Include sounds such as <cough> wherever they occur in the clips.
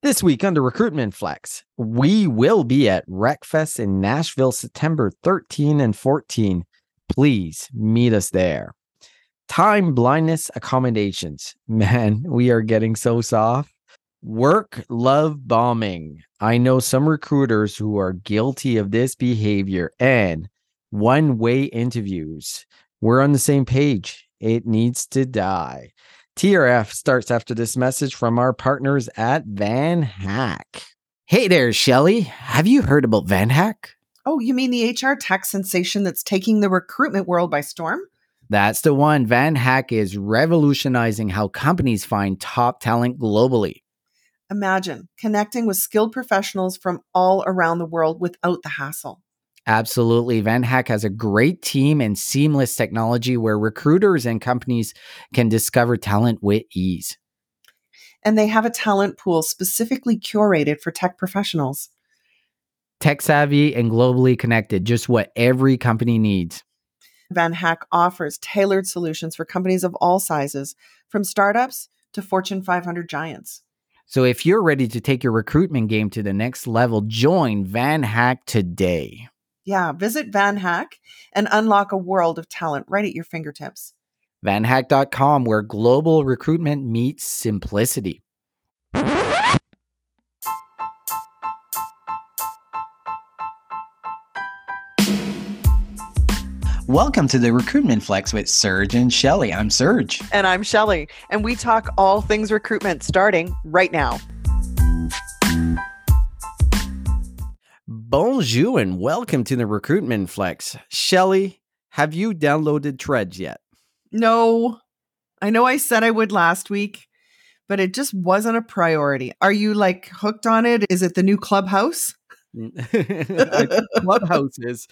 This week under Recruitment Flex, we will be at RecFest in Nashville September 13 and 14. Please meet us there. Time blindness accommodations. <laughs> Man, we are getting so soft. Work love bombing. I know some recruiters who are guilty of this behavior and one way interviews. We're on the same page. It needs to die. TRF starts after this message from our partners at VanHack. Hey there, Shelly. Have you heard about VanHack? Oh, you mean the HR tech sensation that's taking the recruitment world by storm? That's the one. VanHack is revolutionizing how companies find top talent globally. Imagine connecting with skilled professionals from all around the world without the hassle. Absolutely. VanHack has a great team and seamless technology where recruiters and companies can discover talent with ease. And they have a talent pool specifically curated for tech professionals. Tech savvy and globally connected, just what every company needs. VanHack offers tailored solutions for companies of all sizes, from startups to Fortune 500 giants. So if you're ready to take your recruitment game to the next level, join VanHack today. Yeah, visit VanHack and unlock a world of talent right at your fingertips. VanHack.com, where global recruitment meets simplicity. Welcome to the Recruitment Flex with Serge and Shelly. I'm Serge. And I'm Shelly. And we talk all things recruitment starting right now. Bonjour and welcome to the Recruitment Flex. Shelly, have you downloaded Threads yet? No. I know I said I would last week, but it just wasn't a priority. Are you like hooked on it? Is it the new Clubhouse? <laughs> Clubhouse is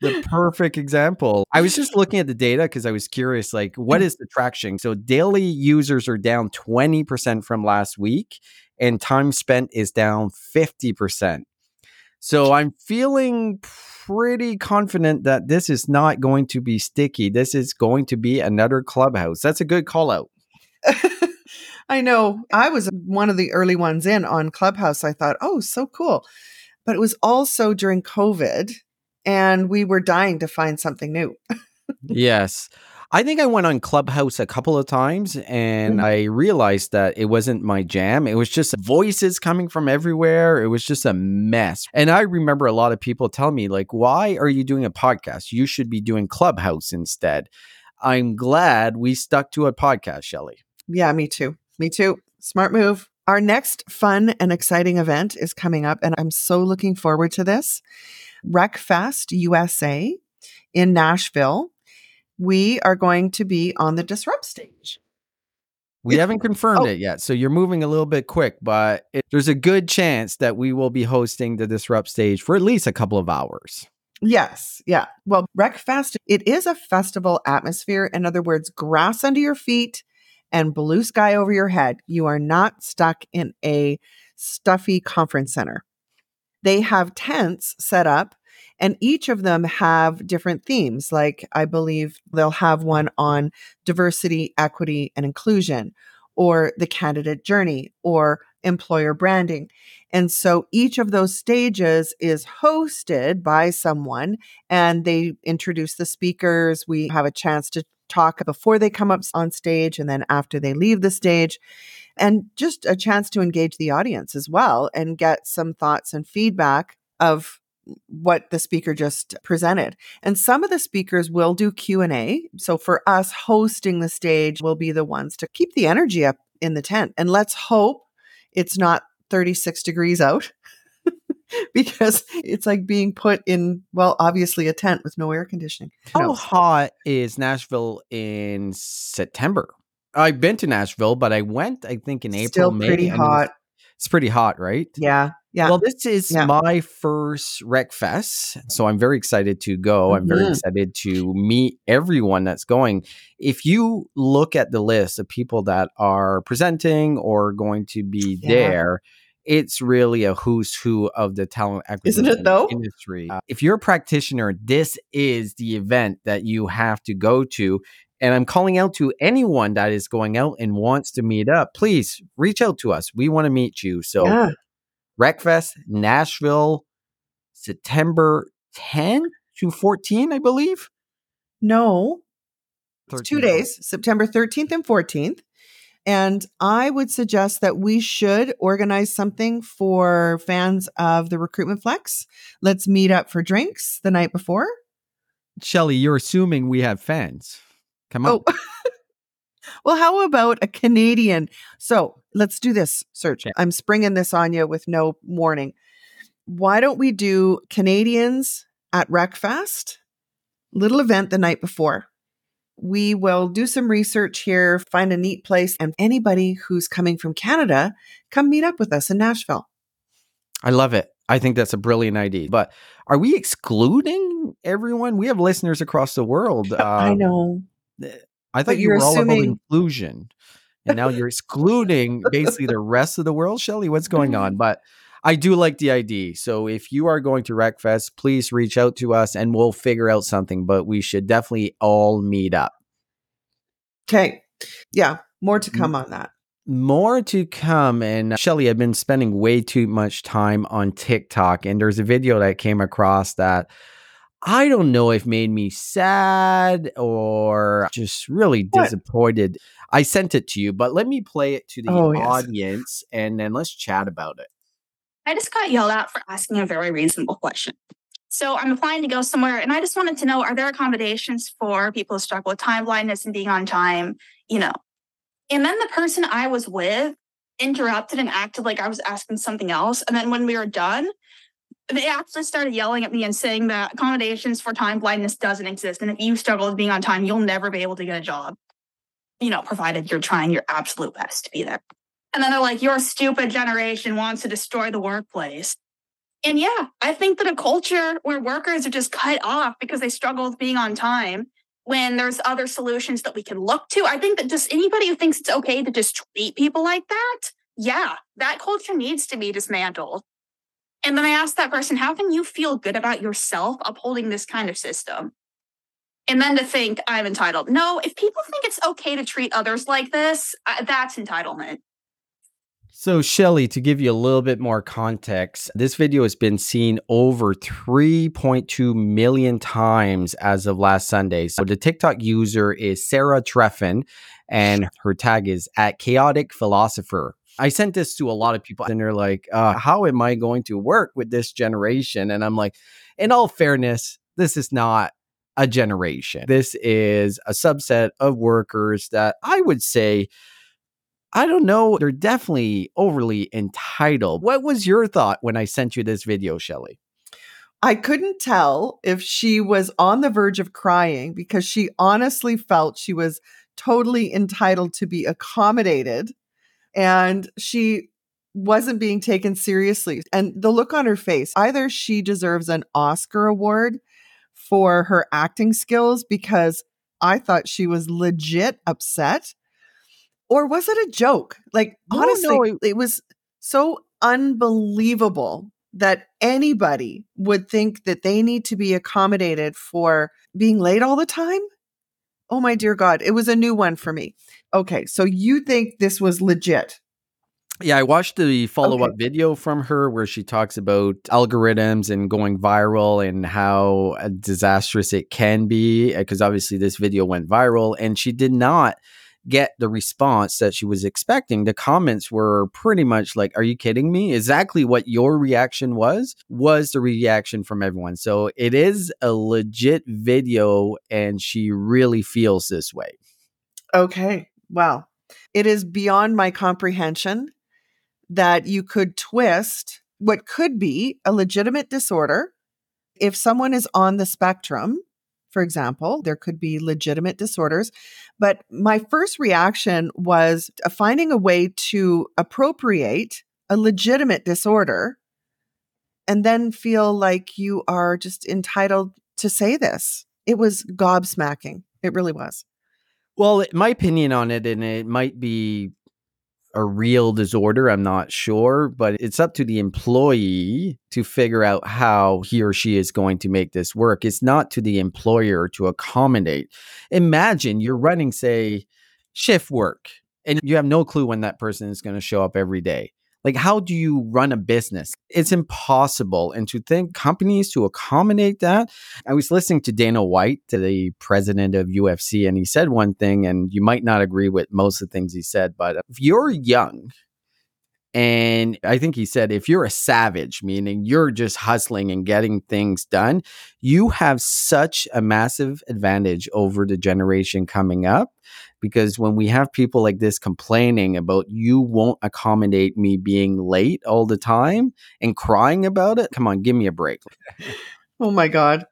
the perfect example. I was just looking at the data because I was curious, like, what mm. is the traction? So daily users are down 20% from last week, and time spent is down 50%. So I'm feeling pretty confident that this is not going to be sticky. This is going to be another clubhouse. That's a good call out. <laughs> I know. I was one of the early ones in on Clubhouse. I thought, oh, so cool. But it was also during COVID, and we were dying to find something new. yes. I think I went on Clubhouse a couple of times and mm-hmm. I realized that it wasn't my jam. It was just voices coming from everywhere. It was just a mess. And I remember a lot of people tell me, like, why are you doing a podcast? You should be doing Clubhouse instead. I'm glad we stuck to a podcast, Shelly. Yeah, me too. Me too. Smart move. Our next fun and exciting event is coming up, and I'm so looking forward to this. RecFest USA in Nashville we are going to be on the Disrupt stage. We haven't confirmed oh. it yet, so you're moving a little bit quick, but it, there's a good chance that we will be hosting the Disrupt stage for at least a couple of hours. Yes, yeah. Well, RecFest, it is a festival atmosphere. In other words, grass under your feet and blue sky over your head. You are not stuck in a stuffy conference center. They have tents set up and each of them have different themes. Like I believe they'll have one on diversity, equity, and inclusion, or the candidate journey, or employer branding. And so each of those stages is hosted by someone and they introduce the speakers. We have a chance to talk before they come up on stage and then after they leave the stage and just a chance to engage the audience as well and get some thoughts and feedback of what the speaker just presented. And some of the speakers will do Q&A. So for us hosting the stage will be the ones to keep the energy up in the tent. And let's hope it's not 36 degrees out. <laughs> because it's like being put in, well, obviously a tent with no air conditioning. How hot is Nashville in September? I've been to Nashville, but I went, I think, in April. Still May, pretty hot. It's pretty hot, right? Yeah. Yeah. Well, this is yeah. my first Rec Fest. So I'm very excited to go. Mm-hmm. I'm very mm-hmm. excited to meet everyone that's going. If you look at the list of people that are presenting or going to be yeah. there, it's really a who's who of the talent acquisition Isn't it though? industry. Uh, if you're a practitioner, this is the event that you have to go to And I'm calling out to anyone that is going out and wants to meet up. Please reach out to us. We want to meet you. So, Yeah. RecFest, Nashville, September 10 to 14, I believe. No, it's two days, September 13th and 14th. And I would suggest that we should organize something for fans of the Recruitment Flex. Let's meet up for drinks the night before. Shelly, you're assuming we have fans. Come on. Oh, <laughs> well, how about a Canadian? So let's do this, Serge. Okay. I'm springing this on you with no warning. Why don't we do Canadians at RecFest? Little event the night before. We will do some research here, find a neat place, and anybody who's coming from Canada, come meet up with us in Nashville. I love it. I think that's a brilliant idea. But are we excluding everyone? We have listeners across the world. <laughs> I Um, know. Eh, I thought you were all about inclusion. And now you're excluding basically the rest of the world. Shelly, what's going on? <laughs> But I do like the idea. So if you are going to RecFest, please reach out to us and we'll figure out something. But we should definitely all meet up. Okay. Yeah, more to come on that. More to come. And uh, Shelly, I've been spending way too much time on TikTok. And there's a video that I came across that I don't know if made me sad or just really What? disappointed. I sent it to you, but let me play it to the Oh, yes. audience and then let's chat about it. I just got yelled at for asking a very reasonable question. So I'm applying to go somewhere, and I just wanted to know: Are there accommodations for people who struggle with time blindness and being on time? You know. And then the person I was with interrupted and acted like I was asking something else. And then when we were done, they actually started yelling at me and saying that accommodations for time blindness doesn't exist. And if you struggle with being on time, you'll never be able to get a job. You know, provided you're trying your absolute best to be there. And then they're like, your stupid generation wants to destroy the workplace. And yeah, I think that a culture where workers are just cut off because they struggle with being on time when there's other solutions that we can look to. I think that just anybody who thinks it's okay to just treat people like that, yeah, that culture needs to be dismantled. And then I asked that person, how can you feel good about yourself upholding this kind of system? And then to think I'm entitled. No, if people think it's okay to treat others like this, uh, that's entitlement. So, Shelly, to give you a little bit more context, this video has been seen over 3.2 million times as of last Sunday. So, the TikTok user is Sarah Trefren, and <laughs> her tag is at chaotic philosopher. I sent this to a lot of people, and they're like, uh, How am I going to work with this generation? And I'm like, In all fairness, this is not a generation. This is a subset of workers that I would say I don't know. They're definitely overly entitled. What was your thought when I sent you this video, Shelly? I couldn't tell if she was on the verge of crying because she honestly felt she was totally entitled to be accommodated and she wasn't being taken seriously. And the look on her face, either she deserves an Oscar award for her acting skills because I thought she was legit upset, or was it a joke? Like, No, honestly, no, it- it was so unbelievable that anybody would think that they need to be accommodated for being late all the time. Oh my dear God, it was a new one for me. Okay, so you think this was legit? Yeah, I watched the follow up video from her where she talks about algorithms and going viral and how uh, disastrous it can be. Because obviously, this video went viral and she did not get the response that she was expecting. The comments were pretty much like, Are you kidding me? Exactly what your reaction was, was the reaction from everyone. So it is a legit video and she really feels this way. Okay, wow. It is beyond my comprehension that you could twist what could be a legitimate disorder. If someone is on the spectrum, for example, there could be legitimate disorders. But my first reaction was uh, finding a way to appropriate a legitimate disorder and then feel like you are just entitled to say this. It was gobsmacking. It really was. Well, my opinion on it, and it might be a real disorder. I'm not sure, but it's up to the employee to figure out how he or she is going to make this work. It's not to the employer to accommodate. Imagine you're running, say, shift work, and you have no clue when that person is going to show up every day. Like, how do you run a business? It's impossible. And to think companies to accommodate that, I was listening to Dana White, the president of UFC, and he said one thing, and you might not agree with most of the things he said, but if you're young, and I think he said, if you're a savage, meaning you're just hustling and getting things done, you have such a massive advantage over the generation coming up because when we have people like this complaining about you won't accommodate me being late all the time and crying about it, come on, give me a break. <laughs> oh my God.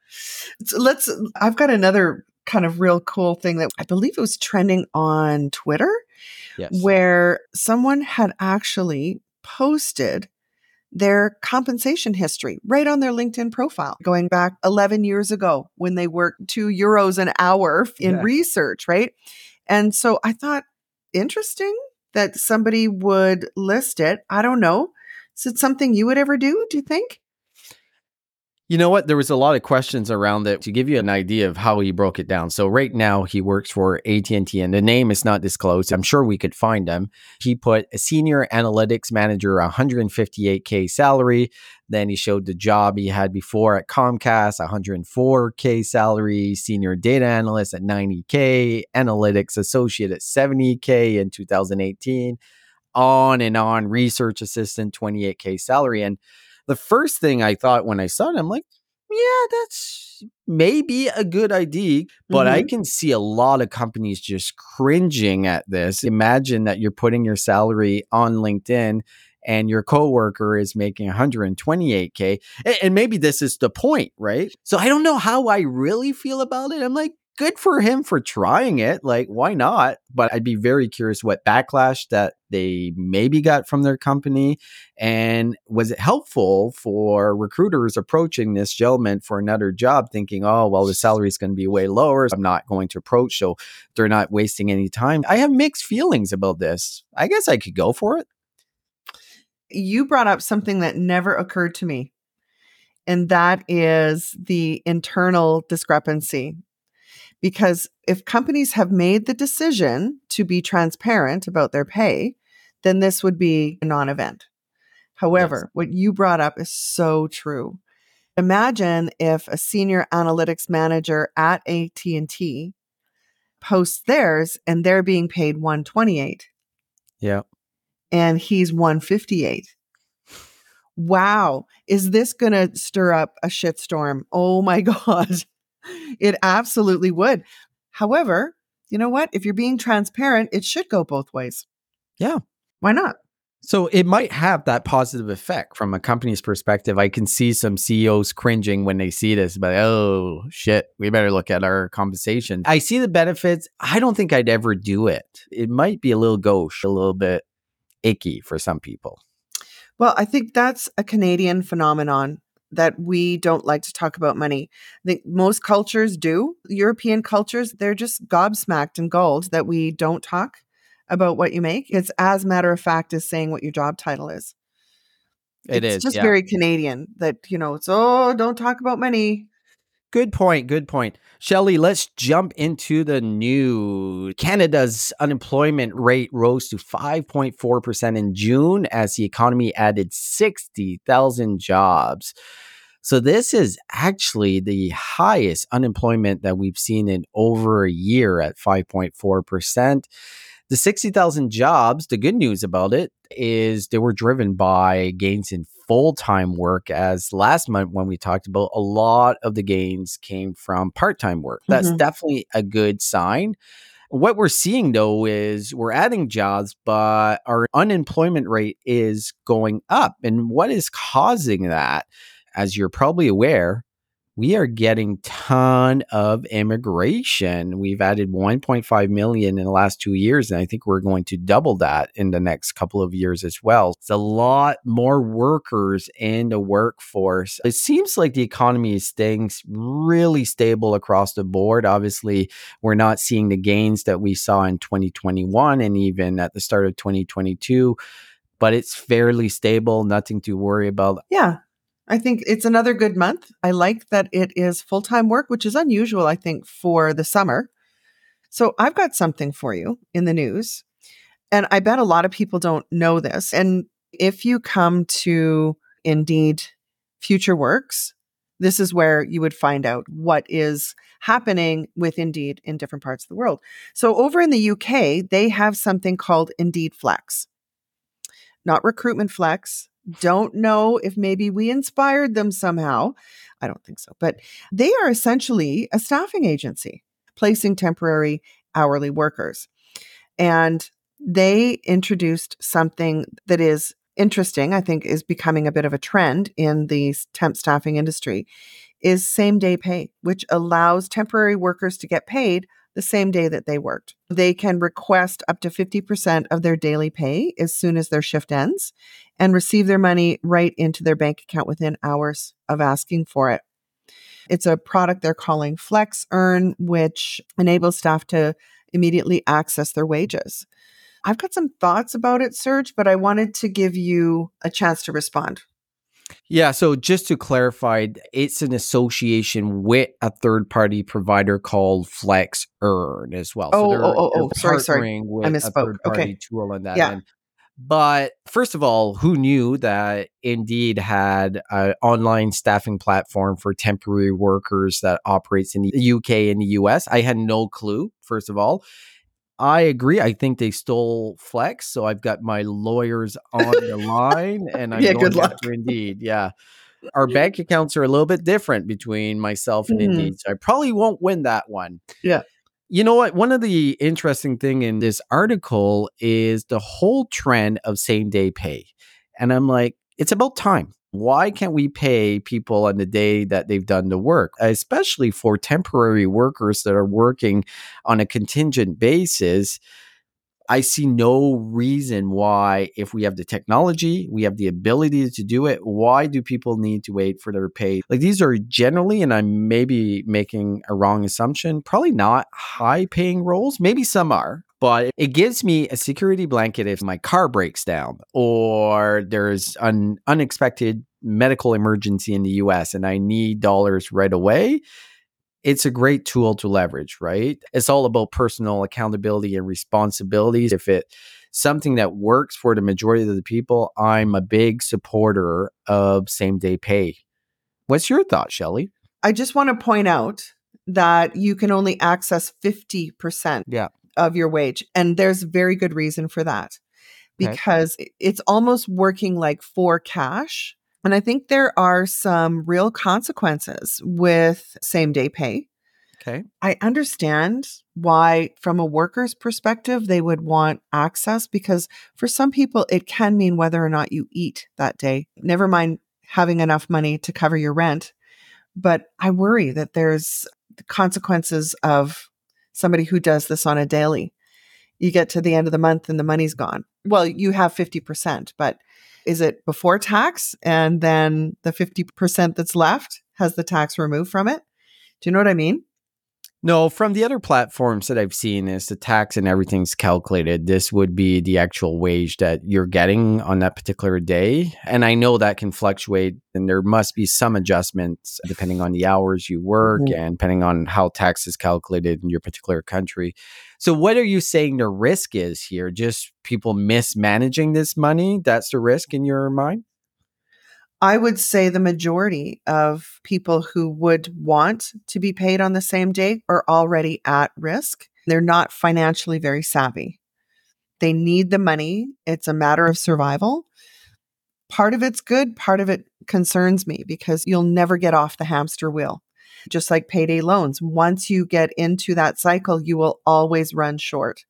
So let's, I've got another kind of real cool thing that I believe it was trending on Twitter, Yes. where someone had actually posted their compensation history right on their LinkedIn profile, going back 11 years ago when they worked two euros an hour in Yeah. research, right? And so I thought, interesting that somebody would list it. I don't know. Is it something you would ever do? Do you think? You know what? There was a lot of questions around it to give you an idea of how he broke it down. So right now he works for AT&T and the name is not disclosed. I'm sure we could find him. He put a senior analytics manager 158k salary. Then he showed the job he had before at Comcast 104k salary, senior data analyst at 90k, analytics associate at 70k in 2018, on and on, research assistant 28k salary and the first thing I thought when I saw it, I'm like, yeah, that's maybe a good idea, but I mm-hmm. can see a lot of companies just cringing at this. Imagine that you're putting your salary on LinkedIn and your coworker is making 128k and maybe this is the point, right? So I don't know how I really feel about it. I'm like good for him for trying it. Like why not? But I'd be very curious what backlash that they maybe got from their company and was it helpful for recruiters approaching this gentleman for another job, thinking, oh, well, the salary is going to be way lower. So I'm not going to approach. So they're not wasting any time. I have mixed feelings about this. I guess I could go for it. You brought up something that never occurred to me, and that is the internal discrepancy. Because if companies have made the decision to be transparent about their pay, then this would be a non event. However, what you brought up is so true. Imagine if a senior analytics manager at AT&T posts theirs and they're being paid 128 Yeah. and he's 158. Wow, is this going to stir up a shitstorm? Oh my <laughs> god. It absolutely would. However, you know what? If you're being transparent, it should go both ways. Yeah. Why not? So it might have that positive effect from a company's perspective. I can see some CEOs cringing when they see this, but oh shit, we better look at our compensation. I see the benefits. I don't think I'd ever do it. It might be a little gauche, a little bit icky for some people. Well, I think that's a Canadian phenomenon that we don't like to talk about money. I think most cultures do. European cultures, they're just gobsmacked and gold that we don't talk about what you make. It's as matter of fact as saying what your job title is. It it's is, just yeah. very Canadian that, you know, it's oh, don't talk about money. Good point. Good point. Shelly, let's jump into the new. Canada's unemployment rate rose to 5.4% in June as the economy added 60,000 jobs. So, this is actually the highest unemployment that we've seen in over a year at 5.4%. The 60,000 jobs, the good news about it is they were driven by gains in full time work. As last month, when we talked about a lot of the gains came from part time work. That's Mhm. definitely a good sign. What we're seeing though is we're adding jobs, but our unemployment rate is going up. And what is causing that? As you're probably aware, we are getting ton of immigration. We've added 1.5 million in the last two years, and I think we're going to double that in the next couple of years as well. It's a lot more workers in the workforce. It seems like the economy is staying really stable across the board. Obviously, we're not seeing the gains that we saw in 2021 and even at the start of 2022 but it's fairly stable, nothing to worry about. Yeah. I think it's another good month. I like that it is full time work, which is unusual, I think, for the summer. So I've got something for you in the news. And I bet a lot of people don't know this. And if you come to Indeed Future Works, this is where you would find out what is happening with Indeed in different parts of the world. So over in the UK, they have something called Indeed Flex not Recruitment Flex. Don't know if maybe we inspired them somehow. I don't think so. But they are essentially a staffing agency placing temporary hourly workers. And they introduced something that is interesting, I think is becoming a bit of a trend in the temp staffing industry is same day pay, which allows temporary workers to get paid the same day that they worked. They can request up to 50% of their daily pay as soon as their shift ends and receive their money right into their bank account within hours of asking for it. It's a product they're calling Flex Earn, which enables staff to immediately access their wages. I've got some thoughts about it, Serge, but I wanted to give you a chance to respond. Yeah. So just to clarify, it's an association with a third party provider called Flex Earn as well. Oh, so oh, oh, oh, oh, sorry, sorry. I misspoke. okay. tool on that yeah. End. But first of all, who knew that Indeed had an online staffing platform for temporary workers that operates in the UK and the US? I had no clue, first of all. I agree. I think they stole Flex, so I've got my lawyers on the <laughs> line, and I'm yeah, going good luck. <laughs> Indeed. Yeah, our bank accounts are a little bit different between myself and mm-hmm. Indeed, so I probably won't win that one. Yeah. You know what? One of the interesting thing in this article is the whole trend of same day pay, and I'm like, it's about time. Why can't we pay people on the day that they've done the work, especially for temporary workers that are working on a contingent basis? I see no reason why, if we have the technology, we have the ability to do it, why do people need to wait for their pay? Like these are generally, and I'm maybe making a wrong assumption, probably not high paying roles. Maybe some are, but it gives me a security blanket if my car breaks down or there's an unexpected medical emergency in the US and I need dollars right away. It's a great tool to leverage, right? It's all about personal accountability and responsibilities. If it something that works for the majority of the people, I'm a big supporter of same day pay. What's your thought, Shelly? I just want to point out that you can only access 50% yeah of your wage. And there's very good reason for that because it's almost working like for cash. And I think there are some real consequences with same day pay. Okay. I understand why, from a worker's perspective, they would want access because for some people, it can mean whether or not you eat that day. Never mind having enough money to cover your rent. But I worry that there's consequences of somebody who does this on a daily. You get to the end of the month and the money's gone. Well, you have 50%, but is it before tax and then the 50% that's left has the tax removed from it? Do you know what I mean? No, from the other platforms that I've seen is the tax and everything's calculated. This would be the actual wage that you're getting on that particular day. And I know that can fluctuate and there must be some adjustments depending on the hours you work mm-hmm. and depending on how tax is calculated in your particular country. So what are you saying the risk is here? Just people mismanaging this money? That's the risk in your mind? I would say the majority of people who would want to be paid on the same day are already at risk. They're not financially very savvy. They need the money. It's a matter of survival. Part of it's good, part of it concerns me because you'll never get off the hamster wheel. Just like payday loans, once you get into that cycle, you will always run short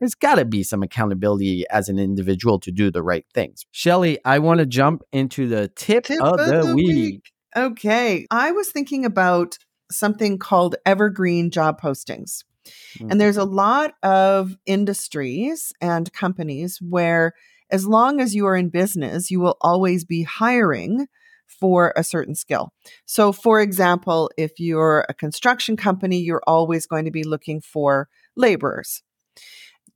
there's got to be some accountability as an individual to do the right things. Shelly, I want to jump into the tip, tip of, the, the week. week. Okay. I was thinking about something called evergreen job postings. Mm. And there's a lot of industries and companies where, as long as you are in business, you will always be hiring for a certain skill. So, for example, if you're a construction company, you're always going to be looking for laborers.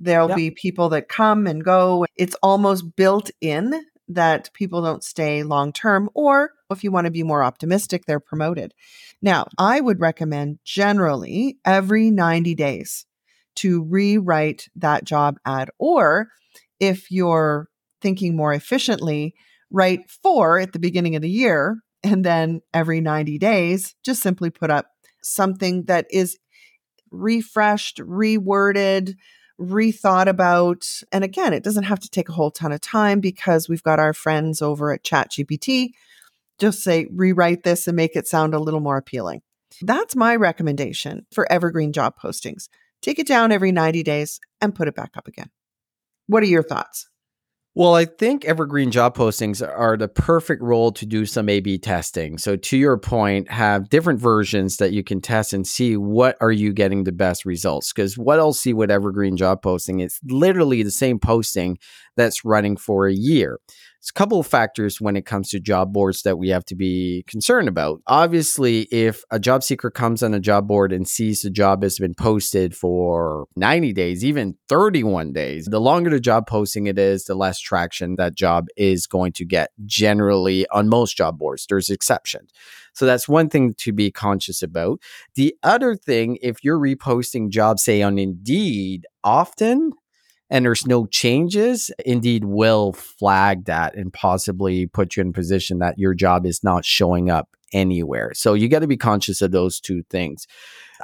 There'll Yep. be people that come and go. It's almost built in that people don't stay long term, or if you want to be more optimistic, they're promoted. Now, I would recommend generally every 90 days to rewrite that job ad, or if you're thinking more efficiently, write four at the beginning of the year, and then every 90 days, just simply put up something that is refreshed, reworded, rethought about. And again, it doesn't have to take a whole ton of time because we've got our friends over at ChatGPT. Just say, rewrite this and make it sound a little more appealing. That's my recommendation for evergreen job postings. Take it down every 90 days and put it back up again. What are your thoughts? Well, I think evergreen job postings are the perfect role to do some A/B testing. So to your point, have different versions that you can test and see what are you getting the best results. Because what I'll see with evergreen job posting, it's literally the same posting that's running for a year. It's a couple of factors when it comes to job boards that we have to be concerned about. Obviously, if a job seeker comes on a job board and sees the job has been posted for 90 days, even 31 days, the longer the job posting it is, the less traction that job is going to get generally on most job boards. There's exceptions. So that's one thing to be conscious about. The other thing, if you're reposting jobs, say on Indeed, often and there's no changes, Indeed will flag that and possibly put you in a position that your job is not showing up anywhere. So you got to be conscious of those two things.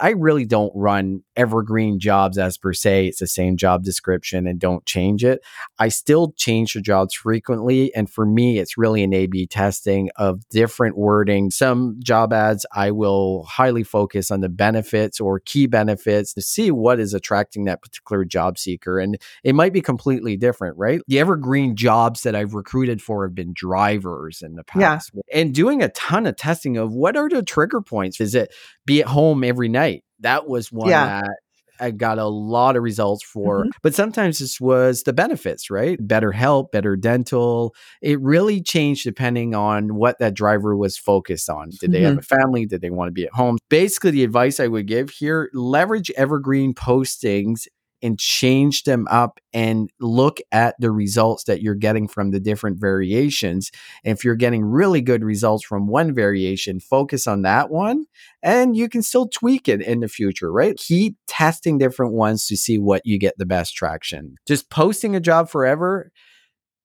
I really don't run evergreen jobs as per se. It's the same job description and don't change it. I still change the jobs frequently. And for me, it's really an A B testing of different wording. Some job ads, I will highly focus on the benefits or key benefits to see what is attracting that particular job seeker. And it might be completely different, right? The evergreen jobs that I've recruited for have been drivers in the Yeah. past. And doing a ton of testing of what are the trigger points? Is it be at home every night? That was one Yeah. that I got a lot of results for. Mhm. But sometimes this was the benefits, right? Better help, better dental. It really changed depending on what that driver was focused on. Did they have a family? Did they want to be at home? Basically, the advice I would give here leverage evergreen postings and change them up and look at the results that you're getting from the different variations. And if you're getting really good results from one variation, focus on that one and you can still tweak it in the future, right? Keep testing different ones to see what you get the best traction. Just posting a job forever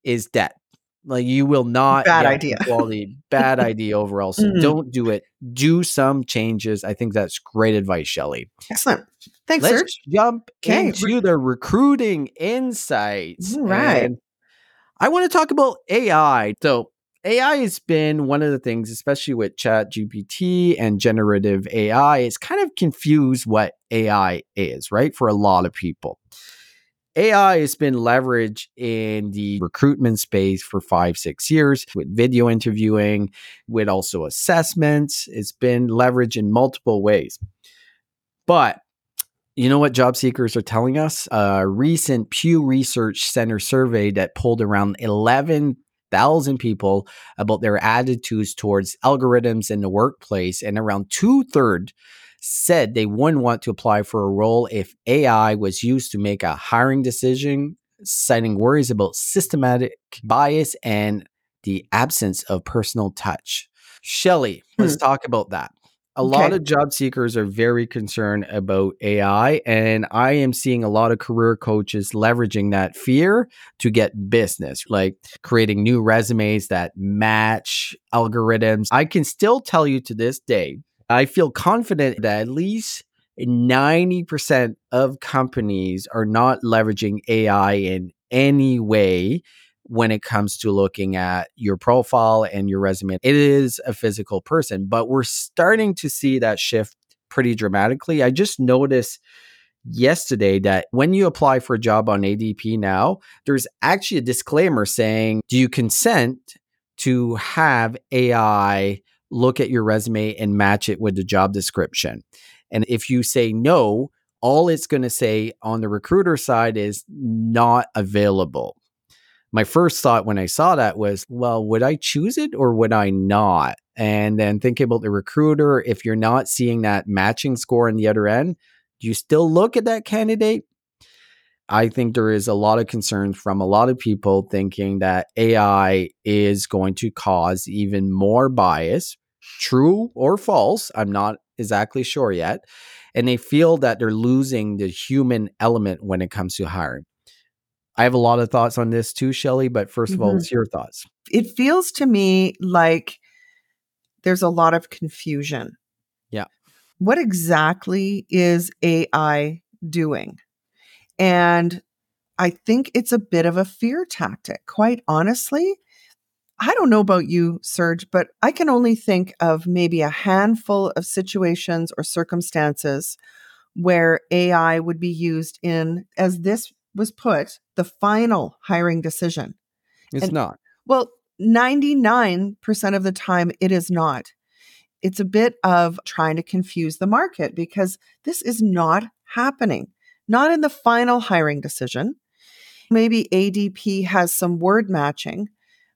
is dead. Like you will not Bad idea. <laughs> quality. Bad idea overall. So Mhm. don't do it. Do some changes. I think that's great advice, Shelly. Excellent. Thanks, Let's Serge. jump Okay, into the recruiting insights. All right. And I want to talk about AI. So AI has been one of the things, especially with Chat GPT and generative AI, it's kind of confused what AI is, right? For a lot of people. AI has been leveraged in the recruitment space for five, six years with video interviewing, with also assessments. It's been leveraged in multiple ways. But you know what job seekers are telling us? A recent Pew Research Center survey that pulled around 11,000 people about their attitudes towards algorithms in the workplace, and around two thirds said they wouldn't want to apply for a role if AI was used to make a hiring decision, citing worries about systematic bias and the absence of personal touch. Shelly, let's hmm. talk about that. A lot of job seekers are very concerned about AI, and I am seeing a lot of career coaches leveraging that fear to get business, like creating new resumes that match algorithms. I can still tell you to this day, I feel confident that at least 90% of companies are not leveraging AI in any way when it comes to looking at your profile and your resume. It is a physical person, but we're starting to see that shift pretty dramatically. I just noticed yesterday that when you apply for a job on ADP now, there's actually a disclaimer saying, Do you consent to have AI look at your resume and match it with the job description. And if you say no, all it's going to say on the recruiter side is not available. My first thought when I saw that was, well, would I choose it or would I not? And then thinking about the recruiter, if you're not seeing that matching score on the other end, do you still look at that candidate? I think there is a lot of concern from a lot of people thinking that AI is going to cause even more bias, true or false. I'm not exactly sure yet. And they feel that they're losing the human element when it comes to hiring. I have a lot of thoughts on this too, Shelly, but 1st mm-hmm. of all, mm-hmm. what's your thoughts? It feels to me like there's a lot of confusion. Yeah. What exactly is AI doing? And I think it's a bit of a fear tactic, quite honestly. I don't know about you, Serge, but I can only think of maybe a handful of situations or circumstances where AI would be used in, as this was put, the final hiring decision. It's and, not. Well, 99% of the time, it is not. It's a bit of trying to confuse the market because this is not happening, not in the final hiring decision. Maybe ADP has some word matching,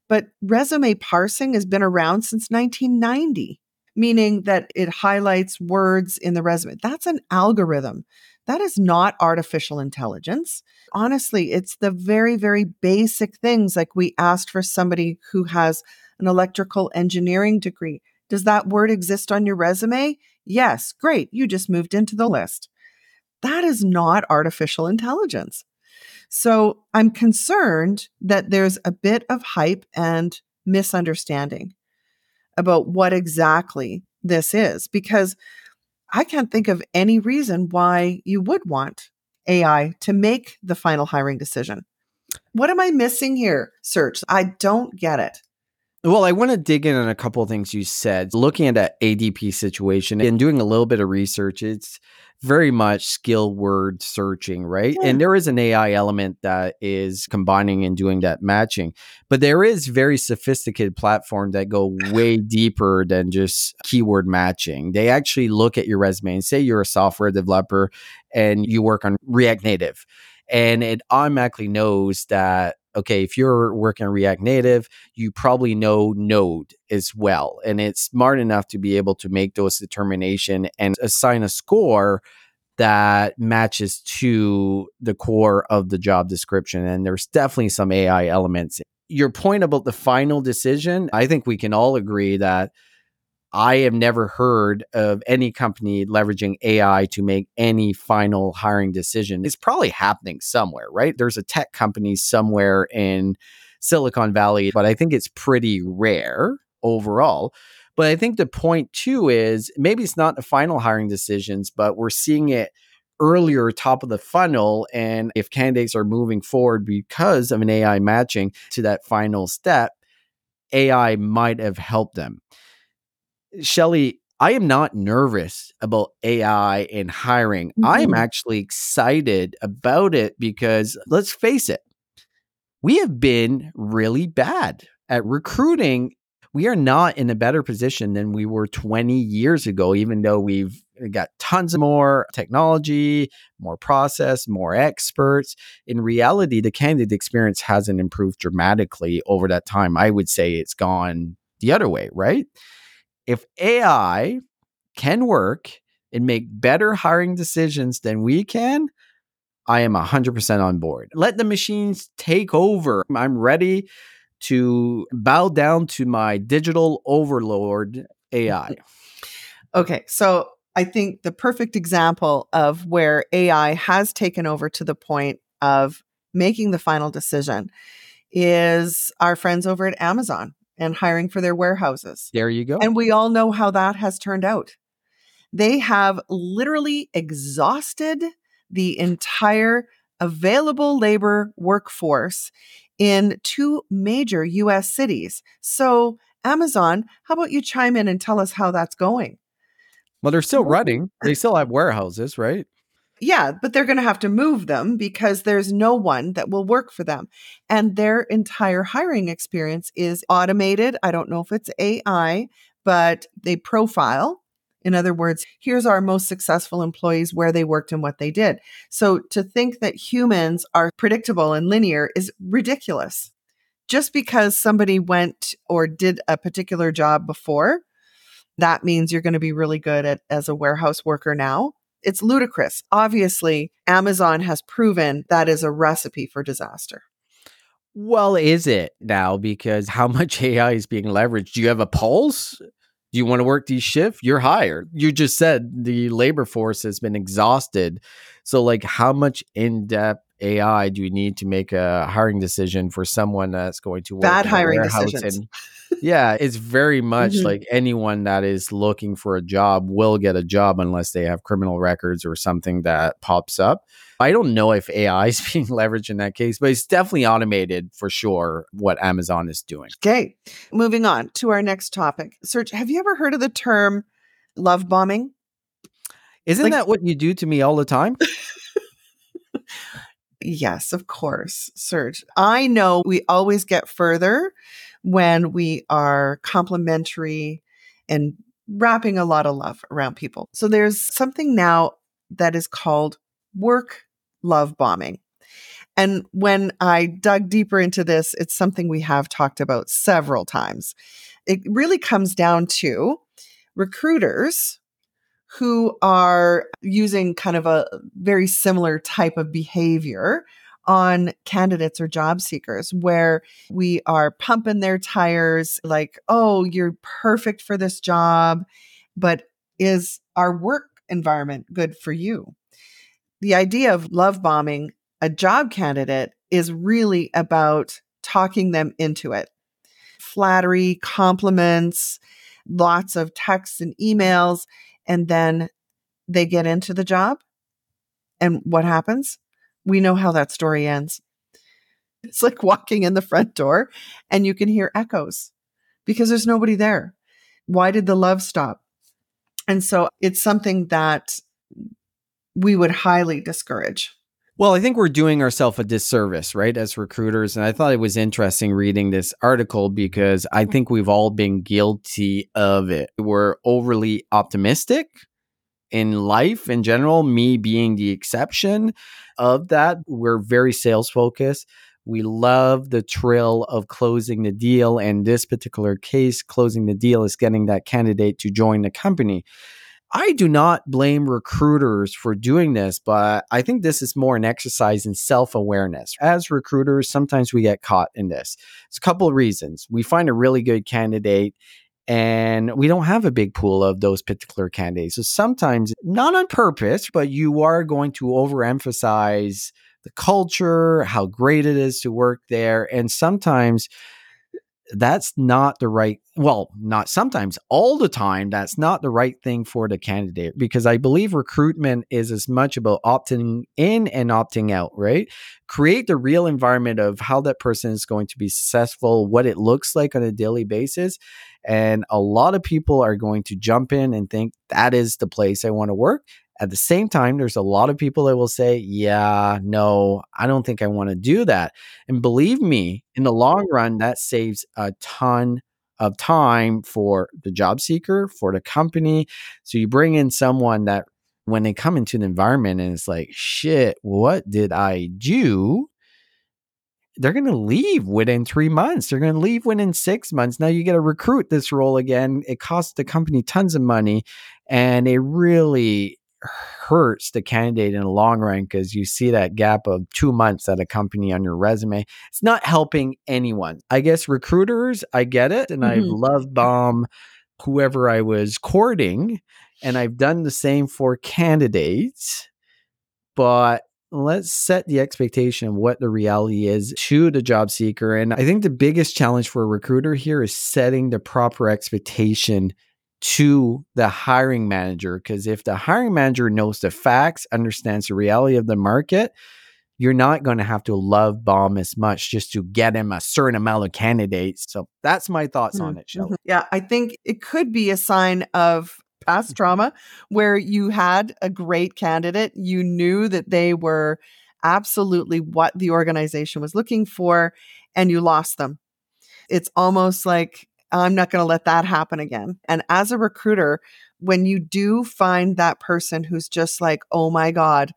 but resume parsing has been around since 1990, meaning that it highlights words in the resume. That's an algorithm. That is not artificial intelligence. Honestly, it's the very, very basic things like we asked for somebody who has an electrical engineering degree. Does that word exist on your resume? Yes, great. You just moved into the list. That is not artificial intelligence. So I'm concerned that there's a bit of hype and misunderstanding about what exactly this is because I can't think of any reason why you would want AI to make the final hiring decision. What am I missing here, Serge? I don't get it. Well, I want to dig in on a couple of things you said. Looking at that ADP situation and doing a little bit of research, it's very much skill word searching, right? Yeah. And there is an AI element that is combining and doing that matching. But there is very sophisticated platform that go way <laughs> deeper than just keyword matching. They actually look at your resume and say you're a software developer and you work on React Native. And it automatically knows that okay, if you're working React Native, you probably know Node as well. And it's smart enough to be able to make those determination and assign a score that matches to the core of the job description. And there's definitely some AI elements. Your point about the final decision, I think we can all agree that I have never heard of any company leveraging AI to make any final hiring decision. It's probably happening somewhere, right? There's a tech company somewhere in Silicon Valley, but I think it's pretty rare overall. But I think the point too is maybe it's not the final hiring decisions, but we're seeing it earlier top of the funnel. And if candidates are moving forward because of an AI matching to that final step, AI might have helped them. Shelly, I am not nervous about AI and hiring. Mm-hmm. I am mm-hmm. actually excited about it because let's face it, we have been really bad at recruiting. We are not in a better position than we were 20 years ago, even though we've got tons of more technology, more process, more experts. In reality, the candidate experience hasn't improved dramatically over that time. I would say it's gone the other way, right? If AI can work and make better hiring decisions than we can, I am 100% on board. Let the machines take over. I'm ready to bow down to my digital overlord AI. <laughs> okay, so I think the perfect example of where AI has taken over to the point of making the final decision is our friends over at Amazon and hiring for their warehouses. There you go. And we all know how that has turned out. They have literally exhausted the entire available labor workforce in two major US cities. So, Amazon, how about you chime in and tell us how that's going? Well, they're still running. They uh, still have warehouses, right? Yeah, but they're going to have to move them because there's no one that will work for them. And their entire hiring experience is automated. I don't know if it's AI, but they profile. In other words, here's our most successful employees, where they worked and what they did. So to think that humans are predictable and linear is ridiculous. Just because somebody went or did a particular job before, that means you're going to be really good at as a warehouse worker now. It's ludicrous. Obviously, Amazon has proven that is a recipe for disaster. Well, is it now? Because how much <laughs> AI is being leveraged? Do you have a pulse? Do you want to work these shifts? You're hired. You just said the labor force has been exhausted. So, like, how much in depth AI do you need to make a hiring decision for someone that's going to work bad hiring decisions? And, <laughs> yeah, it's very much Mhm. like anyone that is looking for a job will get a job unless they have criminal records or something that pops up. I don't know if AI is <laughs> being leveraged in that case, but it's definitely automated for sure what Amazon is doing. Okay, moving on to our next topic. Serge, have you ever heard of the term love bombing? Isn't Like- that what you do to me all the time? <laughs> Yes, of course, Serge. I know we always get further when we are complimentary and wrapping a lot of love around people. So there's something now that is called work love bombing. And when I dug deeper into this, it's something we have talked about several times. It really comes down to recruiters who are using kind of a very similar type of behavior on candidates or job seekers where we are pumping their tires like, oh, you're perfect for this job, but is our work environment good for you? The idea of love bombing a job candidate is really about talking them into it. Flattery, compliments, lots of texts and emails, and then they get into the job. And what happens? We know how that story ends. It's like walking in the front door and you can hear echoes because there's nobody there. Why did the love stop? And so it's something that we would highly discourage. Well, I think we're doing ourselves a disservice, right, as recruiters. And I thought it was interesting reading this article because I mm-hmm. think we've all been guilty of it. We're overly optimistic in life in general, me being the exception of that. We're very sales focused. We love the thrill of closing the deal. And this particular case, closing the deal is getting that candidate to join the company. I do not blame recruiters for doing this, but I think this is more an exercise in self awareness. As recruiters, sometimes we get caught in this. It's a couple of reasons. We find a really good candidate and we don't have a big pool of those particular candidates. So sometimes, not on purpose, but you are going to overemphasize the culture, how great it is to work there. And sometimes that's not the right well not sometimes all the time that's not the right thing for the candidate because i believe recruitment is as much about opting in and opting out right? Create the real environment of how that person is going to be successful what it looks like on a daily basis and a lot of people are going to jump in and think that is the place i want to work at the same time, there's a lot of people that will say, Yeah, no, I don't think I want to do that. And believe me, in the long run, that saves a ton of time for the job seeker, for the company. So you bring in someone that when they come into the environment and it's like, shit, what did I do? They're going to leave within three months. They're going to leave within six months. Now you got to recruit this role again. It costs the company tons of money and it really hurts the candidate in the long run because you see that gap of two months at a company on your resume. It's not helping anyone. I guess recruiters, I get it. And I've Mhm. love bomb whoever I was courting. And I've done the same for candidates. But let's set the expectation of what the reality is to the job seeker. And I think the biggest challenge for a recruiter here is setting the proper expectation to the hiring manager. Because if the hiring manager knows the facts, understands the reality of the market, you're not going to have to love bomb as much just to get him a certain amount of candidates. So that's my thoughts on it. Mhm. Yeah, I think it could be a sign of past trauma where you had a great candidate, you knew that they were absolutely what the organization was looking for, and you lost them. It's almost like I'm not going to let that happen again. And as a recruiter, when you do find that person who's just like, oh my God,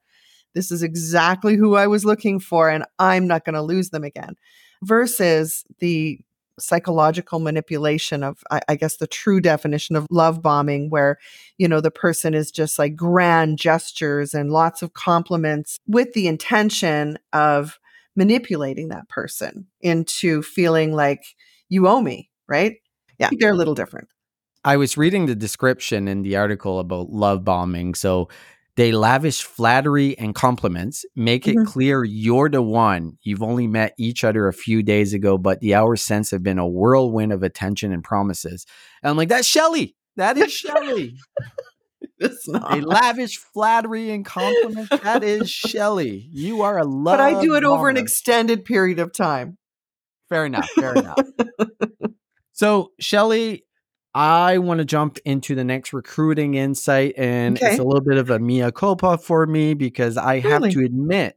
this is exactly who I was looking for, and I'm not going to lose them again, versus the psychological manipulation of I, I, guess the true definition of love bombing where you know the person is just like grand gestures and lots of compliments with the intention of manipulating that person into feeling like you owe me right yeah they're a little different i was reading the description in the article about love bombing so they lavish flattery and compliments, make it mm-hmm. clear you're the one. You've only met each other a few days ago, but the hours since have been a whirlwind of attention and promises. And I'm like, that's Shelly. That is Shelly. <laughs> it's not. They lavish flattery and compliments. That is Shelly. You are a love. But I do it over an extended period of time. Fair enough. Fair enough. <laughs> So, Shelly, I want to jump into the next recruiting insight, and okay. it's a little bit of a mea culpa for me because I really? have to admit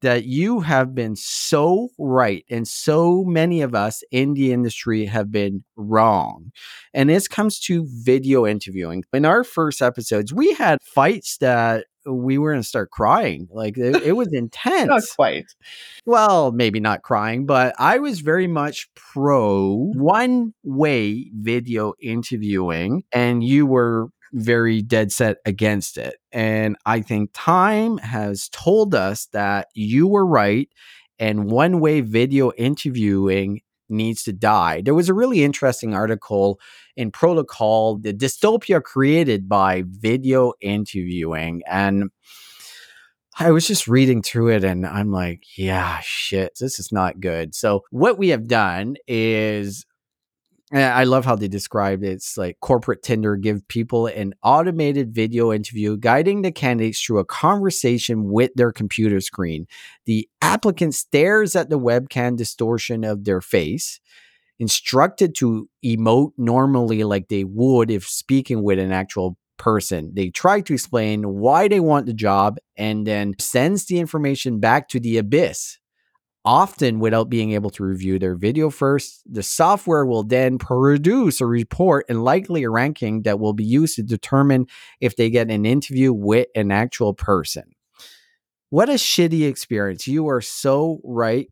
that you have been so right, and so many of us in the industry have been wrong. And this comes to video interviewing. In our first episodes, we had fights that we were going to start crying. Like it, it was <laughs> intense. not quite. Well, maybe not crying, but I was very much pro one way video interviewing, and you were very dead set against it. And I think time has told us that you were right, and one way video interviewing needs to die. There was a really interesting article in Protocol, the dystopia created by video interviewing. And I was just reading through it and I'm like, yeah, shit, this is not good. So, what we have done is Eh, I love how they described it. It's like corporate Tinder give people an automated video interview guiding the candidates through a conversation with their computer screen. The applicant stares at the webcam distortion of their face, instructed to emote normally like they would if speaking with an actual person. They try to explain why they want the job and then sends the information back to the abyss often without being able to review their video first. The software will then produce a report and likely a ranking that will be used to determine if they get an interview with an actual person. What a shitty experience. You are so right.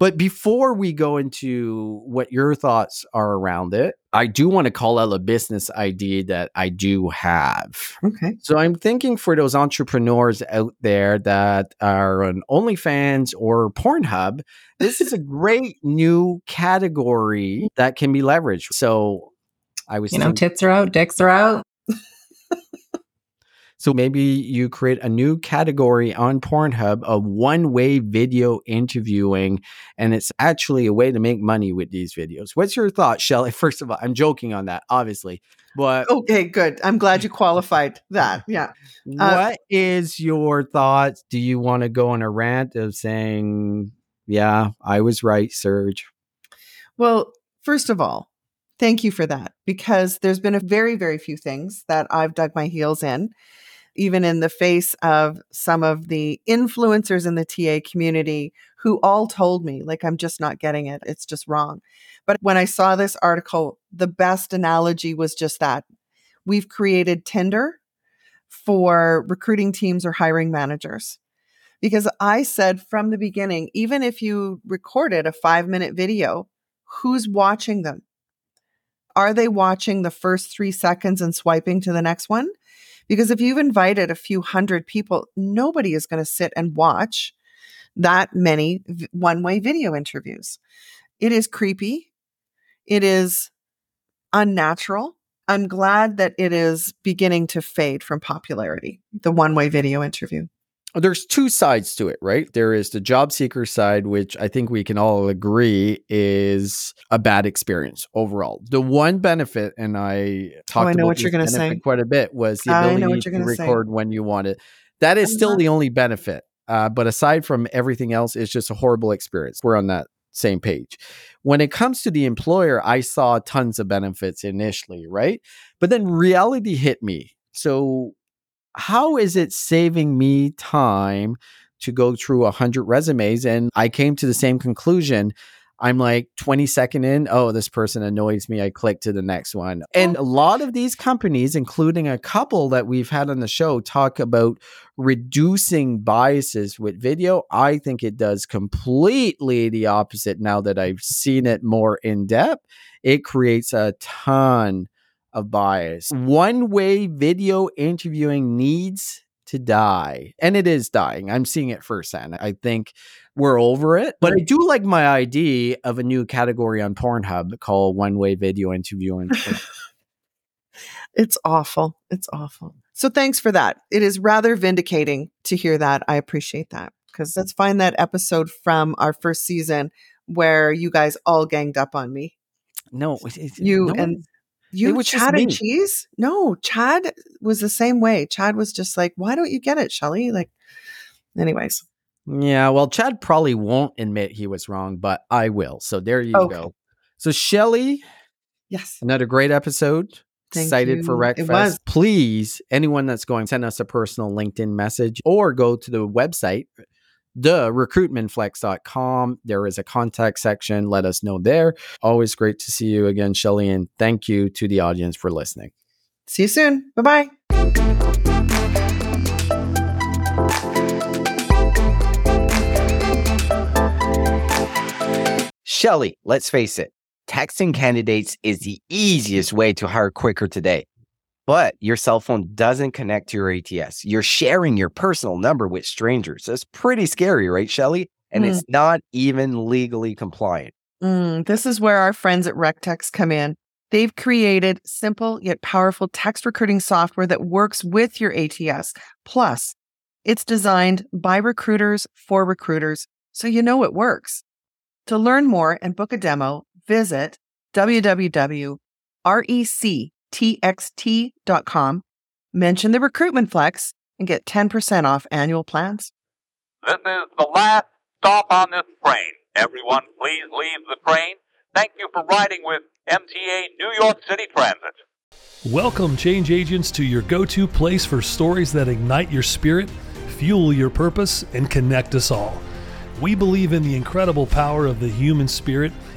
But before we go into what your thoughts are around it, I do want to call out a business idea that I do have. Okay. So I'm thinking for those entrepreneurs out there that are on OnlyFans or Pornhub, this is a <laughs> great new category that can be leveraged. So I was, you know, tits are out, dicks are out. So maybe you create a new category on Pornhub of one way video interviewing, and it's actually a way to make money with these videos. What's your thought, Shelly? <laughs> First of all, I'm joking on that, obviously. But okay, good. I'm glad you <laughs> qualified that. Yeah. Uh, what is your thoughts? Do you want to go on a rant of saying, yeah, I was right, Serge? Well, first of all, thank you for that because there's been a very, very few things that I've dug my heels in even in the face of some of the influencers in the TA community who all told me, like, I'm just not getting it. It's just wrong. But when I saw this article, the best analogy was just that we've created Tinder for recruiting teams or hiring managers. Because I said from the beginning, even if you recorded a five minute video, who's watching them? Are they watching the first three seconds and swiping to the next one? Because if you've invited a few hundred people, nobody is going to sit and watch that many one way video interviews. It is creepy. It is unnatural. I'm glad that it is beginning to fade from popularity, the one way video interview there's two sides to it, right? There is the job seeker side, which I think we can all agree is a bad experience overall. The one benefit, and I talked oh, I know about what you're to say quite a bit, was the ability to record say. when you want it. That is still the only benefit. Uh, but aside from everything else, it's just a horrible experience. We're on that same page. When it comes to the employer, I saw tons of benefits initially, right? But then reality hit me. So how is it saving me time to go through a hundred resumes? And I came to the same conclusion. I'm like 20 second in, oh, this person annoys me. I click to the next one. And a lot of these companies, including a couple that we've had on the show, talk about reducing biases with video. I think it does completely the opposite now that I've seen it more in depth. It creates a ton of bias. One way video interviewing needs to die. And it is dying. I'm seeing it firsthand. I think we're over it. But I do like my idea of a new category on Pornhub called one way video interviewing. <laughs> it's awful. It's awful. So thanks for that. It is rather vindicating to hear that. I appreciate that. Because let's find that episode from our first season where you guys all ganged up on me. No, you no and you Chad and cheese? No, Chad was the same way. Chad was just like, why don't you get it, Shelly? Like, anyways. Yeah, well, Chad probably won't admit he was wrong, but I will. So there you okay. go. So Shelly, yes, another great episode. Thank Excited you. for RecFest. Please, anyone that's going, send us a personal LinkedIn message or go to the website, the recruitmentflex.com. There is a contact section. Let us know there. Always great to see you again, Shelly. And thank you to the audience for listening. See you soon. Bye bye. Shelly, let's face it, texting candidates is the easiest way to hire quicker today but your cell phone doesn't connect to your ATS. You're sharing your personal number with strangers. That's pretty scary, right, Shelly? And mm. it's not even legally compliant. Mm, this is where our friends at RecText come in. They've created simple yet powerful text recruiting software that works with your ATS. Plus, it's designed by recruiters for recruiters, so you know it works. To learn more and book a demo, visit www.rec txt.com, mention the recruitment flex, and get 10% off annual plans. This is the last stop on this train. Everyone, please leave the train. Thank you for riding with MTA New York City Transit. Welcome, change agents, to your go to place for stories that ignite your spirit, fuel your purpose, and connect us all. We believe in the incredible power of the human spirit